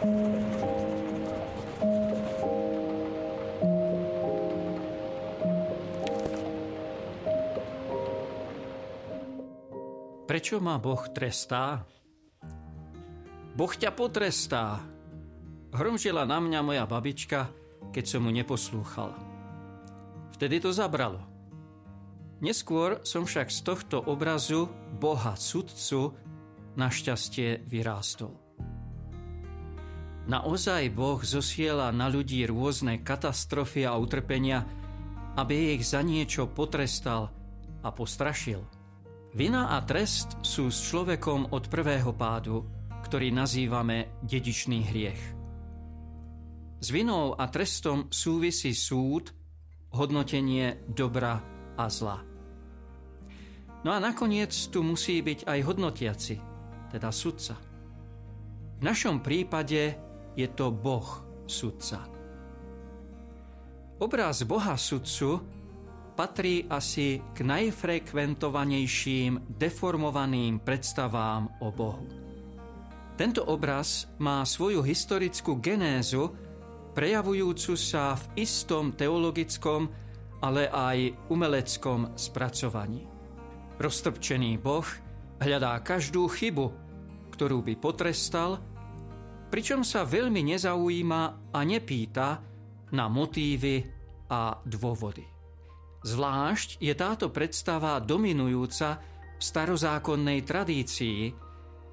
Prečo ma Boh trestá? Boh ťa potrestá, hromžila na mňa moja babička, keď som mu neposlúchal. Vtedy to zabralo. Neskôr som však z tohto obrazu Boha sudcu našťastie vyrástol. Naozaj Boh zosiela na ľudí rôzne katastrofy a utrpenia, aby ich za niečo potrestal a postrašil – Vina a trest sú s človekom od prvého pádu, ktorý nazývame dedičný hriech. S vinou a trestom súvisí súd, hodnotenie dobra a zla. No a nakoniec tu musí byť aj hodnotiaci, teda sudca. V našom prípade je to Boh sudca. Obraz Boha sudcu patrí asi k najfrekventovanejším deformovaným predstavám o Bohu. Tento obraz má svoju historickú genézu, prejavujúcu sa v istom teologickom, ale aj umeleckom spracovaní. Roztrpčený Boh hľadá každú chybu, ktorú by potrestal, pričom sa veľmi nezaujíma a nepýta na motívy a dôvody. Zvlášť je táto predstava dominujúca v starozákonnej tradícii,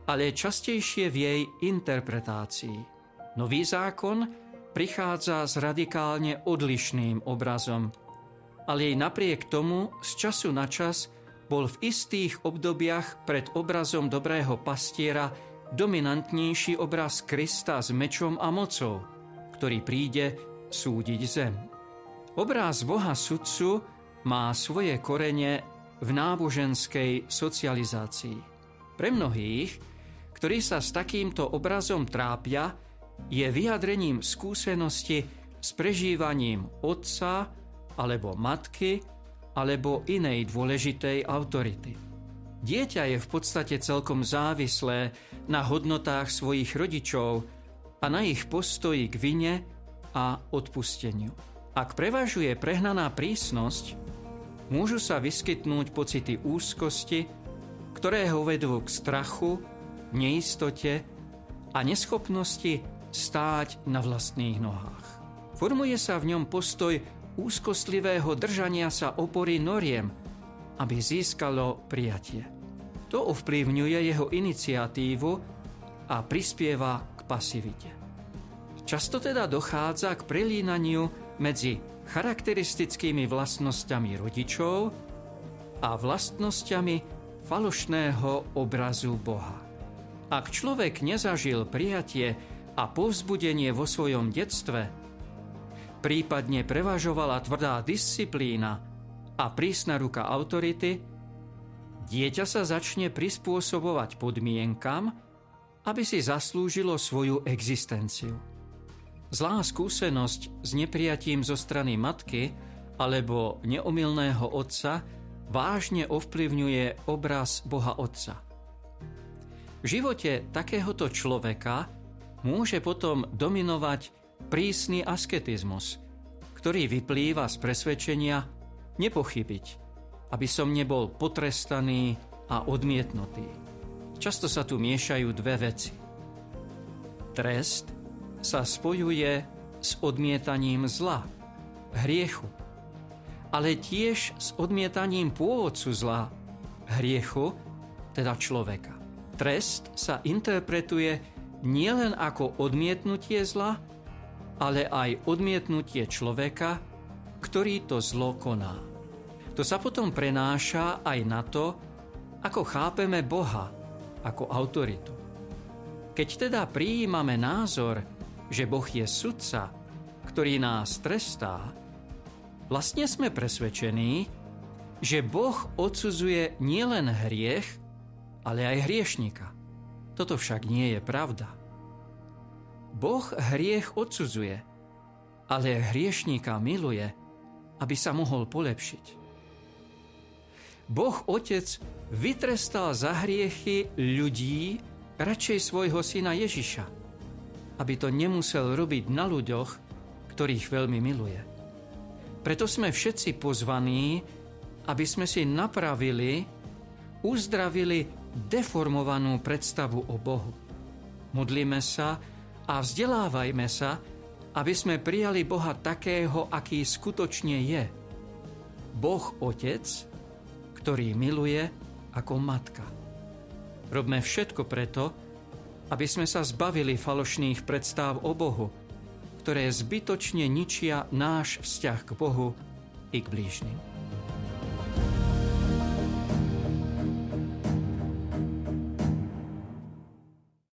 ale častejšie v jej interpretácii. Nový zákon prichádza s radikálne odlišným obrazom, ale jej napriek tomu z času na čas bol v istých obdobiach pred obrazom dobrého pastiera dominantnejší obraz Krista s mečom a mocou, ktorý príde súdiť zem. Obraz Boha sudcu má svoje korene v náboženskej socializácii. Pre mnohých, ktorí sa s takýmto obrazom trápia, je vyjadrením skúsenosti s prežívaním otca alebo matky alebo inej dôležitej autority. Dieťa je v podstate celkom závislé na hodnotách svojich rodičov a na ich postoji k vine a odpusteniu. Ak prevažuje prehnaná prísnosť, môžu sa vyskytnúť pocity úzkosti, ktoré ho vedú k strachu, neistote a neschopnosti stáť na vlastných nohách. Formuje sa v ňom postoj úzkostlivého držania sa opory noriem, aby získalo prijatie. To ovplyvňuje jeho iniciatívu a prispieva k pasivite. Často teda dochádza k prelínaniu medzi charakteristickými vlastnosťami rodičov a vlastnosťami falošného obrazu Boha. Ak človek nezažil prijatie a povzbudenie vo svojom detstve, prípadne prevažovala tvrdá disciplína a prísna ruka autority, dieťa sa začne prispôsobovať podmienkam, aby si zaslúžilo svoju existenciu. Zlá skúsenosť s nepriatím zo strany matky alebo neomilného otca vážne ovplyvňuje obraz Boha Otca. V živote takéhoto človeka môže potom dominovať prísny asketizmus, ktorý vyplýva z presvedčenia nepochybiť, aby som nebol potrestaný a odmietnutý. Často sa tu miešajú dve veci. Trest sa spojuje s odmietaním zla, hriechu, ale tiež s odmietaním pôvodcu zla, hriechu, teda človeka. Trest sa interpretuje nielen ako odmietnutie zla, ale aj odmietnutie človeka, ktorý to zlo koná. To sa potom prenáša aj na to, ako chápeme Boha ako autoritu. Keď teda prijímame názor, že Boh je sudca, ktorý nás trestá, vlastne sme presvedčení, že Boh odsudzuje nielen hriech, ale aj hriešnika. Toto však nie je pravda. Boh hriech odsudzuje, ale hriešníka miluje, aby sa mohol polepšiť. Boh Otec vytrestal za hriechy ľudí radšej svojho syna Ježiša – aby to nemusel robiť na ľuďoch, ktorých veľmi miluje. Preto sme všetci pozvaní, aby sme si napravili, uzdravili deformovanú predstavu o Bohu. Modlíme sa a vzdelávajme sa, aby sme prijali Boha takého, aký skutočne je. Boh Otec, ktorý miluje ako matka. Robme všetko preto, aby sme sa zbavili falošných predstáv o Bohu, ktoré zbytočne ničia náš vzťah k Bohu i k blížnym.